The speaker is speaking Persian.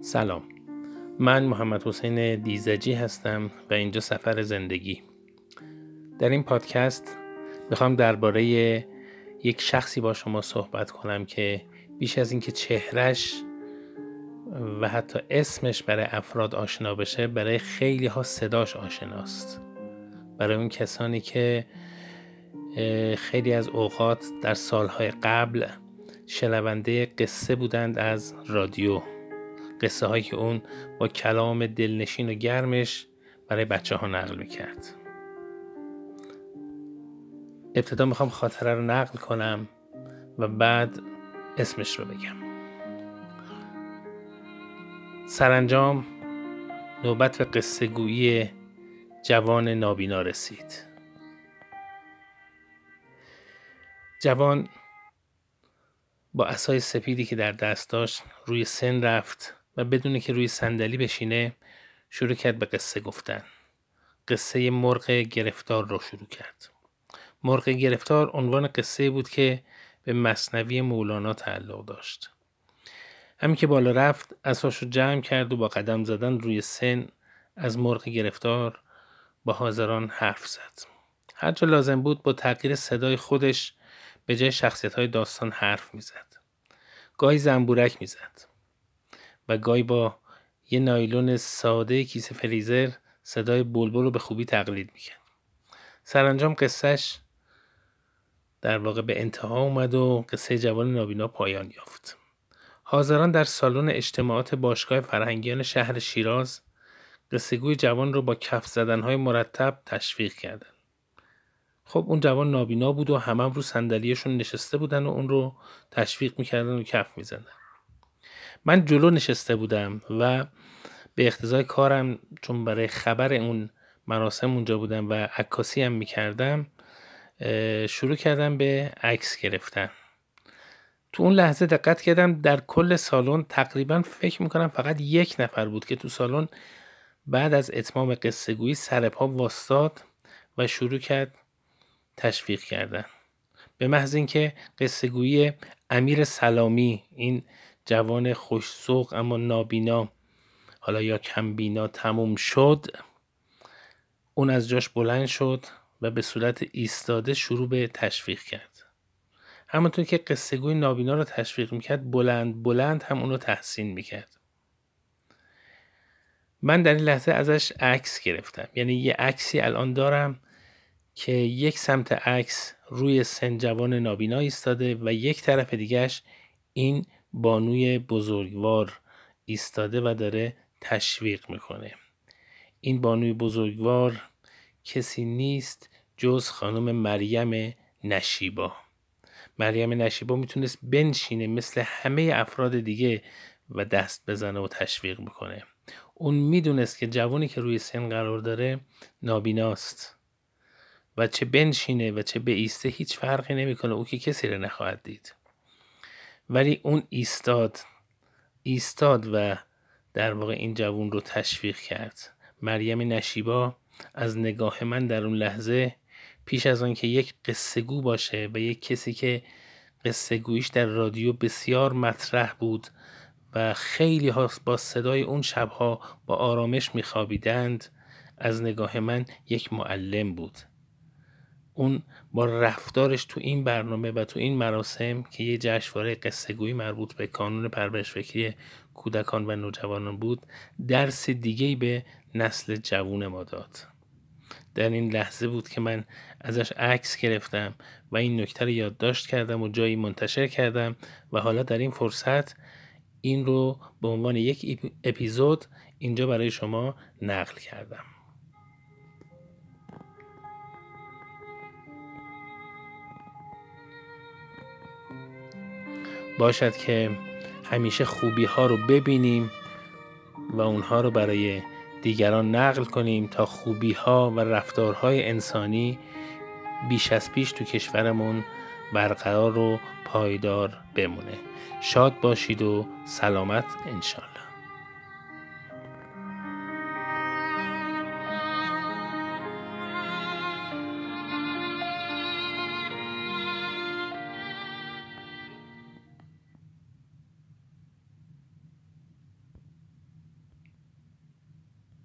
سلام. من محمد حسین دیزجی هستم و اینجا سفر زندگی. در این پادکست می‌خوام درباره یک شخصی با شما صحبت کنم که بیش از اینکه چهرش و حتی اسمش برای افراد آشنا بشه برای خیلی ها صداش آشناست. برای اون کسانی که خیلی از اوقات در سالهای قبل شنونده قصه بودند از رادیو. قصه هایی که اون با کلام دلنشین و گرمش برای بچه ها نقل می‌کرد. ابتدا می‌خوام خاطره رو نقل کنم و بعد اسمش رو بگم. سرانجام نوبت به قصه گویی جوان نابینا رسید. جوان با اسای سپیدی که در دست داشت روی سن رفت و بدون که روی صندلی بشینه شروع کرد به قصه گفتن. قصه مرغ گرفتار رو شروع کرد. مرغ گرفتار عنوان قصه بود که به مصنوی مولانا تعلق داشت. همین که بالا رفت اساش رو جمع کرد و با قدم زدن روی سن از مرغ گرفتار با حاضران حرف زد. هر جا لازم بود با تغییر صدای خودش به جای شخصیت های داستان حرف می‌زد. گاهی زنبورک می‌زد. و گاهی با یه نایلون ساده کیسه فریزر صدای بلبل رو به خوبی تقلید می‌کرد. سرانجام قصهش در واقع به انتها اومد و قصه جوان نابینا پایان یافت. حاضران در سالن اجتماعات باشگاه فرهنگیان شهر شیراز قصهگوی جوان رو با کف زدنهای مرتب تشویق کردند. خب اون جوان نابینا بود و همه هم رو صندلیشون نشسته بودن و اون رو تشویق می‌کردن و کف می‌زدن. من جلو نشسته بودم و به اقتضای کارم چون برای خبر اون مراسم اونجا بودم و عکاسی هم می‌کردم شروع کردم به عکس گرفتن. تو اون لحظه دقت کردم در کل سالن تقریبا فکر می‌کنم فقط یک نفر بود که تو سالن بعد از اتمام قصه گویی سر پا واستاد و شروع کرد تشویق کردن. به محض اینکه قصه گویی امیر سلامی این جوان خوشسوق اما نابینا. حالا یا کمبینا تموم شد. اون از جاش بلند شد و به صورت ایستاده شروع به تشویق کرد. همونطور که قصه گوی نابینا رو تشویق می‌کرد بلند بلند هم اون رو تحسین می‌کرد. من در این لحظه ازش عکس گرفتم. یعنی یه عکسی الان دارم که یک سمت عکس روی سن جوان نابینا ایستاده و یک طرف دیگهش این بانوی بزرگوار ایستاده و داره تشویق می‌کنه. این بانوی بزرگوار کسی نیست جز خانم مریم نشیبا. مریم نشیبا می‌تونست بنشینه مثل همه افراد دیگه و دست بزنه و تشویق می‌کنه. اون می‌دونست که جوانی که روی سن قرار داره نابیناست و چه بنشینه و چه به ایسته هیچ فرقی نمی‌کنه. او که کسی رو نخواهد دید. ولی اون ایستاد ایستاد و در واقع این جوون رو تشویق کرد. مریم نشیبا از نگاه من در اون لحظه پیش از آن که یک قصه گو باشه و یک کسی که قصه گویش در رادیو بسیار مطرح بود و خیلی ها با صدای اون شبها با آرامش میخوابیدند از نگاه من یک معلم بود. اون با رفتارش تو این برنامه و تو این مراسم که یه جشنواره قصه گویی مربوط به کانون پرورش فکری کودکان و نوجوانان بود درس دیگه به نسل جوون ما داد. در این لحظه بود که من ازش عکس گرفتم و این نکته رو یادداشت کردم و جایی منتشر کردم و حالا در این فرصت این رو به عنوان یک اپیزود اینجا برای شما نقل کردم. باشد که همیشه خوبی ها رو ببینیم و اونها رو برای دیگران نقل کنیم تا خوبی ها و رفتارهای انسانی بیش از پیش تو کشورمون برقرار و پایدار بمونه. شاد باشید و سلامت انشالله